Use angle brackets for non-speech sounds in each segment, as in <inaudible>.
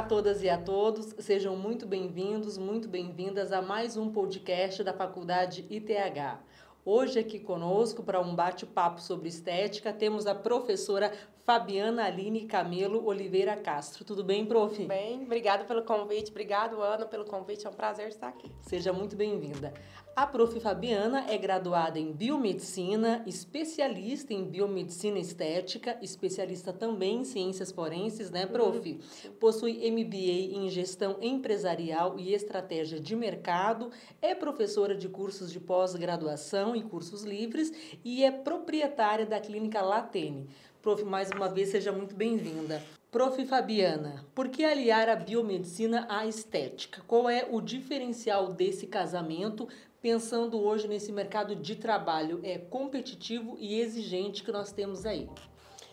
Olá a todas e a todos, sejam muito bem-vindos, muito bem-vindas a mais um podcast da Faculdade ITH. Hoje aqui conosco para um bate-papo sobre estética temos a professora Fabiana Aline Camelo Oliveira Castro. Tudo bem, prof? Tudo bem, obrigada pelo convite, obrigado Ana pelo convite, é um prazer estar aqui. Seja muito bem-vinda. A prof. Fabiana é graduada em biomedicina, especialista em biomedicina estética, especialista também em ciências forenses, né, prof? Uhum. Possui MBA em gestão empresarial e estratégia de mercado, é professora de cursos de pós-graduação e cursos livres e é proprietária da clínica Latene. Prof, mais uma vez, seja muito bem-vinda. Prof. Fabiana, por que aliar a biomedicina à estética? Qual é o diferencial desse casamento, pensando hoje nesse mercado de trabalho é competitivo e exigente que nós temos aí?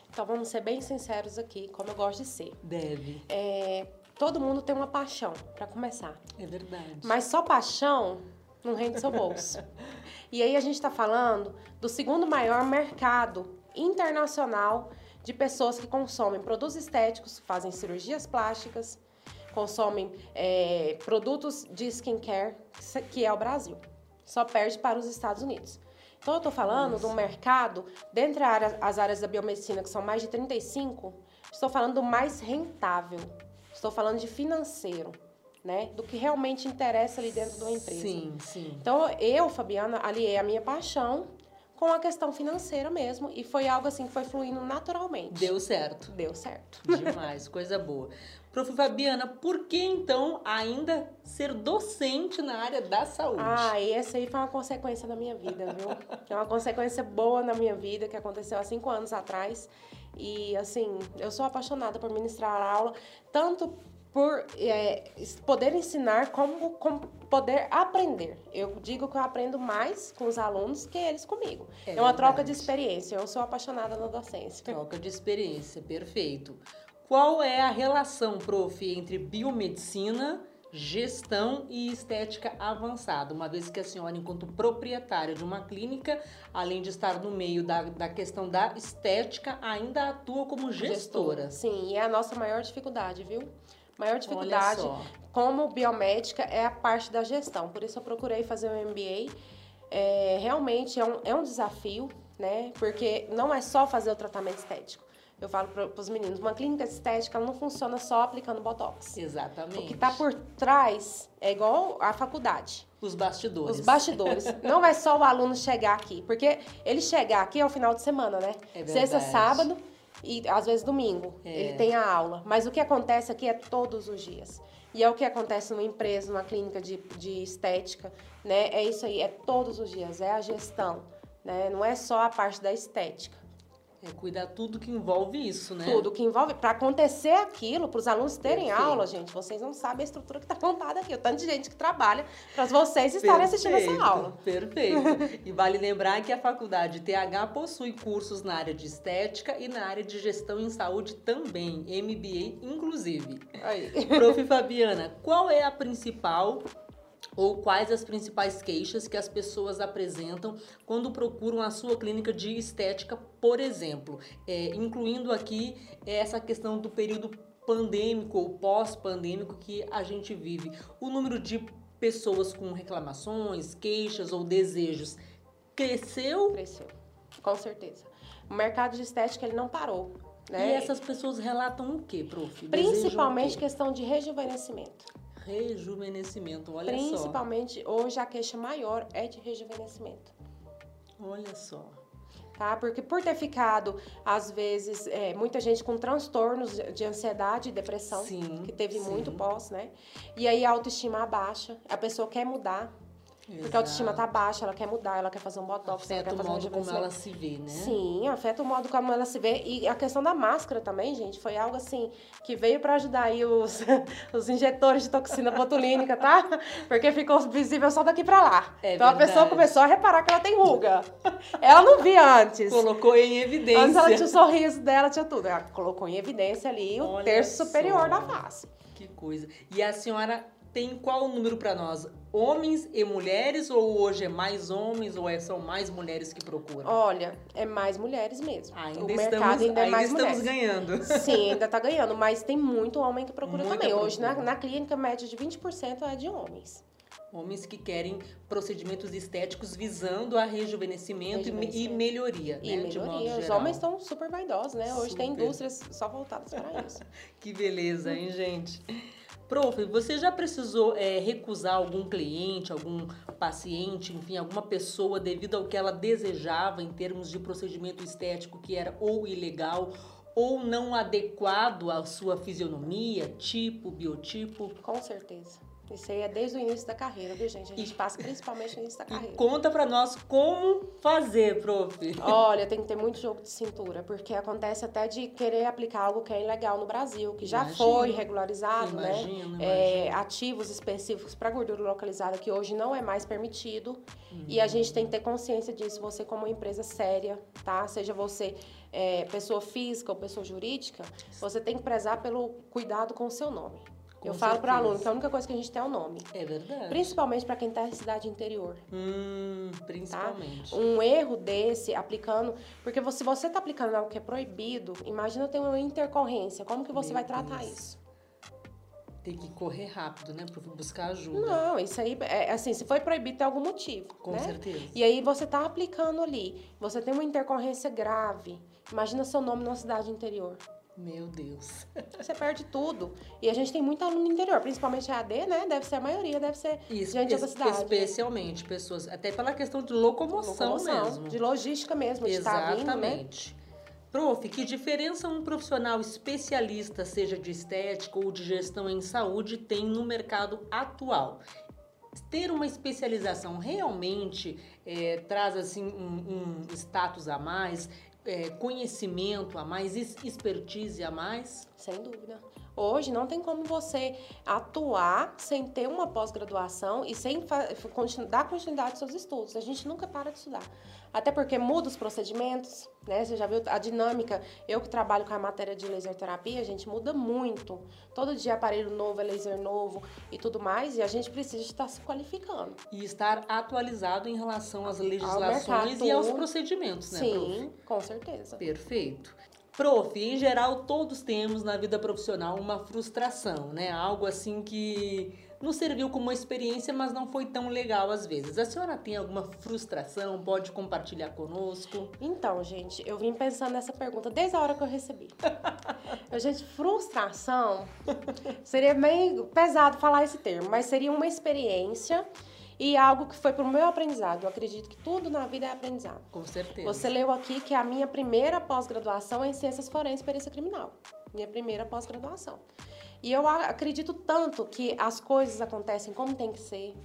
Então vamos ser bem sinceros aqui, como eu gosto de ser. Deve. É, todo mundo tem uma paixão, para começar. É verdade. Mas só paixão não rende seu bolso. e aí a gente está falando do segundo maior mercado internacional de pessoas que consomem produtos estéticos, fazem cirurgias plásticas, consomem é, produtos de skincare, que é o Brasil. Só perde para os Estados Unidos. Então, eu estou falando Nossa. de um mercado, dentre as áreas da biomedicina, que são mais de 35, estou falando do mais rentável. Estou falando de financeiro. Né, do que realmente interessa ali dentro de uma empresa. Sim, sim. Então, eu, Fabiana, aliei a minha paixão com a questão financeira mesmo. E foi algo assim que foi fluindo naturalmente. Deu certo. Deu certo. Demais, <laughs> coisa boa. Prof. Fabiana, por que então ainda ser docente na área da saúde? Ah, essa aí foi uma consequência da minha vida, viu? É uma consequência boa na minha vida que aconteceu há cinco anos atrás. E assim, eu sou apaixonada por ministrar aula, tanto por é, poder ensinar como, como, poder aprender. Eu digo que eu aprendo mais com os alunos que eles comigo. É, é uma troca de experiência. Eu sou apaixonada na docência. Troca de experiência, perfeito. Qual é a relação, prof, entre biomedicina, gestão e estética avançada? Uma vez que a senhora, enquanto proprietária de uma clínica, além de estar no meio da, da questão da estética, ainda atua como gestora. Sim, e é a nossa maior dificuldade, viu? Maior dificuldade como biomédica é a parte da gestão. Por isso eu procurei fazer o MBA. É, realmente é um, é um desafio, né? Porque não é só fazer o tratamento estético. Eu falo para os meninos, uma clínica estética não funciona só aplicando botox. Exatamente. O que está por trás é igual a faculdade. Os bastidores. Os bastidores. não é só o aluno chegar aqui, porque ele chegar aqui é o final de semana, né? É Sexta, sábado e às vezes domingo é. ele tem a aula. Mas o que acontece aqui é todos os dias. E é o que acontece numa empresa, numa clínica de, de estética, né? É isso aí, é todos os dias, é a gestão, né? Não é só a parte da estética. É cuidar tudo que envolve isso, né? Tudo que envolve. Para acontecer aquilo, para os alunos terem Perfeito. aula, gente, vocês não sabem a estrutura que está montada aqui. O tanto de gente que trabalha para vocês estarem assistindo essa aula. Perfeito. e vale lembrar que a faculdade TH possui cursos na área de estética e na área de gestão em saúde também, MBA inclusive. Aí. Prof. Fabiana, qual é a principal ou quais as principais queixas que as pessoas apresentam quando procuram a sua clínica de estética, por exemplo, é, incluindo aqui essa questão do período pandêmico ou pós-pandêmico que a gente vive. O número de pessoas com reclamações, queixas ou desejos cresceu? Cresceu, com certeza. O mercado de estética ele não parou. Né? E essas pessoas relatam o que, prof? Principalmente questão de rejuvenescimento rejuvenescimento, olha Principalmente só. hoje a queixa maior é de rejuvenescimento. Olha só. Tá? Porque por ter ficado, às vezes, é, muita gente com transtornos de ansiedade e depressão, sim, que teve sim. muito pós, né? E aí a autoestima baixa, a pessoa quer mudar, Exato. Porque a autoestima tá baixa, ela quer mudar, ela quer fazer um botox, afeta ela quer fazer o modo como ela se vê, né? Sim, afeta o modo como ela se vê. E a questão da máscara também, gente, foi algo assim que veio para ajudar aí os, <laughs> os injetores de toxina botulínica, tá? Porque ficou visível só daqui para lá. É então verdade. a pessoa começou a reparar que ela tem ruga. Ela não via antes. Colocou em evidência. Antes ela tinha o sorriso dela, tinha tudo. Ela colocou em evidência ali o Olha terço superior só. da face. Que coisa. E a senhora tem qual número para nós? Homens e mulheres ou hoje é mais homens ou é, são mais mulheres que procuram? Olha, é mais mulheres mesmo. Ainda o estamos, mercado ainda é ainda mais estamos mulheres. ganhando. Sim, ainda tá ganhando, mas tem muito homem que procura Muita também. Hoje, na, procura. na clínica, a média de 20% é de homens. Homens que querem procedimentos estéticos visando a rejuvenescimento, e me- e Rejuvenescimento. melhoria, E né? Melhoria. Os geral. homens estão super vaidosos, né? Hoje tem Super. indústrias só voltadas para isso. <laughs> Que beleza, hein, gente? Prof, você já precisou é, recusar algum cliente, algum paciente, enfim, alguma pessoa devido ao que ela desejava em termos de procedimento estético que era ou ilegal ou não adequado à sua fisionomia, tipo, biotipo? Com certeza. Isso aí é desde o início da carreira, viu, gente? A gente passa principalmente no início da carreira. conta pra nós como fazer, prof. Olha, tem que ter muito jogo de cintura, porque acontece até de querer aplicar algo que é ilegal no Brasil, que já foi regularizado, né? Imagino, É, ativos específicos para gordura localizada que hoje não é mais permitido e Uhum. a gente tem que ter consciência disso. Você como uma empresa séria, tá? Seja você é, pessoa física ou pessoa jurídica, você tem que prezar pelo cuidado com o seu nome. Com Eu falo para certeza. aluno que a única coisa que a gente tem é o nome, É verdade. principalmente para quem está em cidade interior. Hum, principalmente. Um erro desse, aplicando. Porque se você está aplicando algo que é proibido, imagina ter uma intercorrência. Como que você Meu vai tratar Deus. isso? Tem que correr rápido, né, prof, buscar ajuda. Não, isso aí, é assim, se foi proibido, tem algum motivo. Com né? certeza. E aí você está aplicando ali, você tem uma intercorrência grave. Imagina seu nome numa cidade interior. Meu Deus. <laughs> Você perde tudo. E a gente tem muito aluno no interior, principalmente a AD, né? Deve ser a maioria, deve ser Isso, gente de es- outra cidade. especialmente pessoas, até pela questão de locomoção, Locomoção, mesmo. De logística mesmo, de estar vindo, né? Exatamente. Prof, que diferença um profissional especialista, seja de estética ou de gestão em saúde, tem no mercado atual? Ter uma especialização realmente eh, traz assim um, um status a mais, eh, conhecimento a mais, expertise a mais? Sem dúvida. Hoje não tem como você atuar sem ter uma pós-graduação e sem continu- dar continuidade aos seus estudos. A gente nunca para de estudar. Até porque muda os procedimentos, né? Você já viu a dinâmica. Eu que trabalho com a matéria de laser terapia, a gente muda muito. Todo dia aparelho novo, é laser novo e tudo mais, e a gente precisa estar se qualificando. E estar atualizado em relação às legislações mercado. e aos procedimentos, né, prof? Sim, com certeza. Perfeito. Prof, em geral, todos temos na vida profissional uma frustração, né? Algo assim que nos serviu como uma experiência, mas não foi tão legal às vezes. A senhora tem alguma frustração? Pode compartilhar conosco? Então, gente, eu vim pensando nessa pergunta desde a hora que eu recebi. <laughs> Eu, gente, frustração seria meio pesado falar esse termo, mas seria uma experiência e algo que foi pro meu aprendizado. Eu acredito que tudo na vida é aprendizado. Com certeza. Você leu aqui que a minha primeira pós-graduação é em Ciências Forenses e Perícia Criminal. Minha primeira pós-graduação. E eu acredito tanto que as coisas acontecem como tem que ser,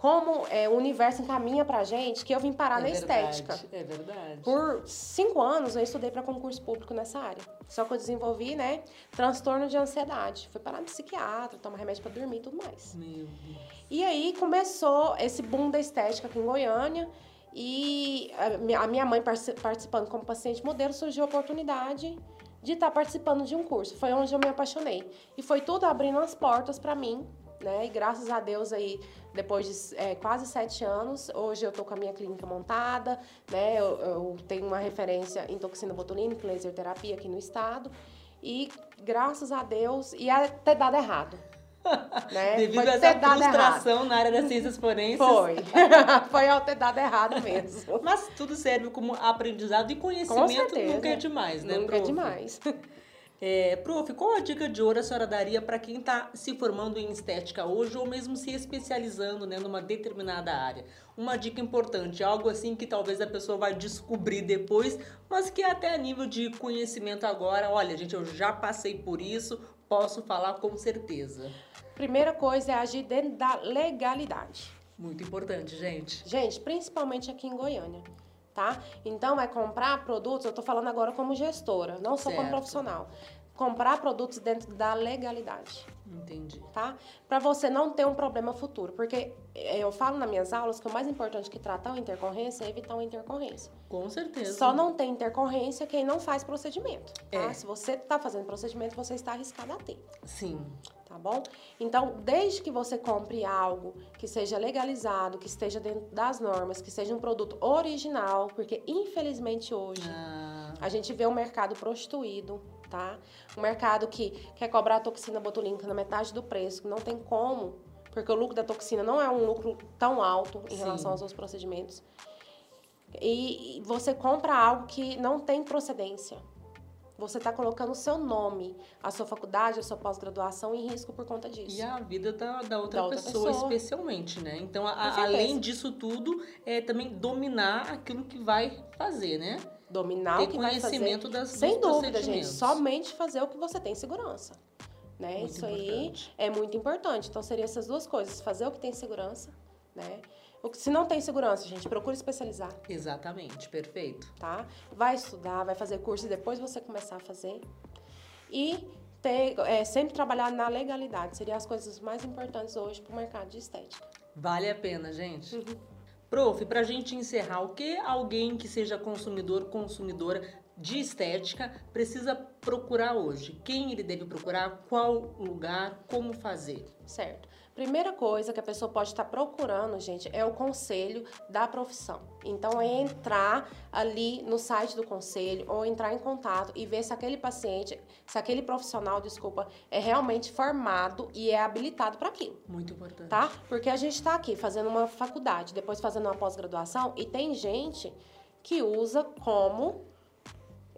como é, o universo encaminha pra gente, que eu vim parar é na verdade, estética. É verdade. Por cinco anos eu estudei para concurso público nessa área. Só que eu desenvolvi, né, transtorno de ansiedade. Fui parar no psiquiatra, tomar remédio para dormir e tudo mais. Meu Deus. E aí começou esse boom da estética aqui em Goiânia. E a mi- a minha mãe participando como paciente modelo, surgiu a oportunidade de estar participando de um curso. Foi onde eu me apaixonei. E foi tudo abrindo as portas para mim, né? E graças a Deus aí, depois de é, quase sete anos, hoje eu tô com a minha clínica montada, né? Eu, eu tenho uma referência em toxina botulínica, laser terapia aqui no estado. E graças a Deus, e a ter dado errado. <laughs> né? Devido Foi a essa errado. frustração na área das ciências <laughs> forenses. Foi. <laughs> Foi ao ter dado errado mesmo. Mas tudo serve como aprendizado e conhecimento certeza. nunca é demais, né, Nunca é demais. É, prof, qual a dica de ouro a senhora daria para quem está se formando em estética hoje ou mesmo se especializando né, numa determinada área? Uma dica importante, algo assim que talvez a pessoa vai descobrir depois, mas que até a nível de conhecimento agora, olha, gente, eu já passei por isso, posso falar com certeza. Primeira coisa é agir dentro da legalidade. Muito importante, gente. Gente, principalmente aqui em Goiânia, tá? Então, é comprar produtos, eu tô falando agora como gestora, não só como profissional. Comprar produtos dentro da legalidade. Entendi. tá? Para você não ter um problema futuro. Porque eh, eu falo nas minhas aulas que o mais importante que tratar uma intercorrência é evitar uma intercorrência. Com certeza. Só não tem intercorrência quem não faz procedimento, tá? É. Se você está fazendo procedimento, você está arriscado a ter, Sim. Tá bom? Então, desde que você compre algo que seja legalizado, que esteja dentro das normas, que seja um produto original, porque infelizmente hoje Ah, a gente vê um mercado prostituído, tá? Um mercado que quer cobrar a toxina botulínica na metade do preço, que não tem como, porque o lucro da toxina não é um lucro tão alto em Sim. relação aos outros procedimentos. E você compra algo que não tem procedência. Você está colocando o seu nome, a sua faculdade, a sua pós-graduação em risco por conta disso. E a vida da, da outra, Da outra pessoa, pessoa. especialmente, né? Então, a- além disso tudo, é também dominar aquilo que vai fazer, né? Dominar Ter o que vai fazer. conhecimento das, Sem dúvida, gente. Somente fazer o que você tem segurança. Né? Muito Isso aí importante. é muito importante. Então, seriam essas duas coisas. Fazer o que tem segurança, né? Se não tem segurança, gente, procure especializar, Exatamente, perfeito. tá? Vai estudar, vai fazer curso e depois você começar a fazer. E ter, é, sempre trabalhar na legalidade. Seriam as coisas mais importantes hoje para o mercado de estética. Vale a pena, gente. Uhum. Prof, pra gente encerrar, o que alguém que seja consumidor, consumidora de estética precisa procurar hoje? Quem ele deve procurar? Qual lugar? Como fazer? Certo. Primeira coisa que a pessoa pode estar procurando, gente, é o conselho da profissão. Então, é entrar ali no site do conselho ou entrar em contato e ver se aquele paciente, se aquele profissional, desculpa, é realmente formado e é habilitado para aquilo, Muito importante. tá? Porque a gente está aqui fazendo uma faculdade, depois fazendo uma pós-graduação e tem gente que usa como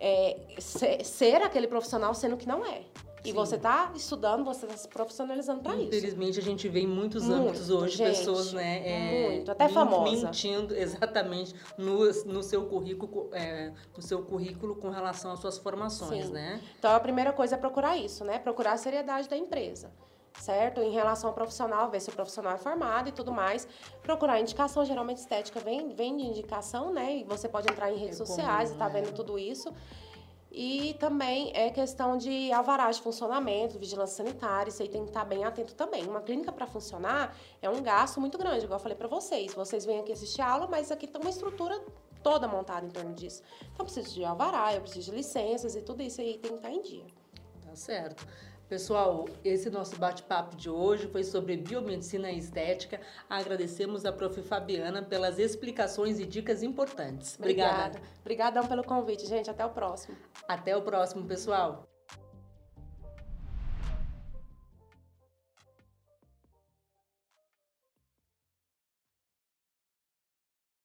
é, ser, ser aquele profissional sendo que não é. E Sim. você está estudando, você está se profissionalizando para isso. Infelizmente, a gente vê em muitos Muito, âmbitos hoje gente. pessoas, né? é, Muito, até men- famosa. Mentindo <laughs> exatamente no, no, seu currículo, é, no seu currículo com relação às suas formações, Sim. né? Então, a primeira coisa é procurar isso, né? Procurar a seriedade da empresa, certo? Em relação ao profissional, ver se o profissional é formado e tudo mais. Procurar indicação, geralmente estética vem, vem de indicação, né? E você pode entrar em redes É sociais comum, e tá né? vendo tudo isso. E também é questão de alvará de funcionamento, vigilância sanitária, isso aí tem que estar bem atento também. Uma clínica para funcionar é um gasto muito grande, igual eu falei para vocês. Vocês vêm aqui assistir aula, mas aqui tem uma estrutura toda montada em torno disso. Então, eu preciso de alvará, eu preciso de licenças e tudo isso aí tem que estar em dia. Tá certo. Pessoal, esse nosso bate-papo de hoje foi sobre biomedicina e estética. Agradecemos a prof. Fabiana pelas explicações e dicas importantes. Obrigada. Obrigada. Obrigadão pelo convite, gente. Até o próximo. Até o próximo, pessoal.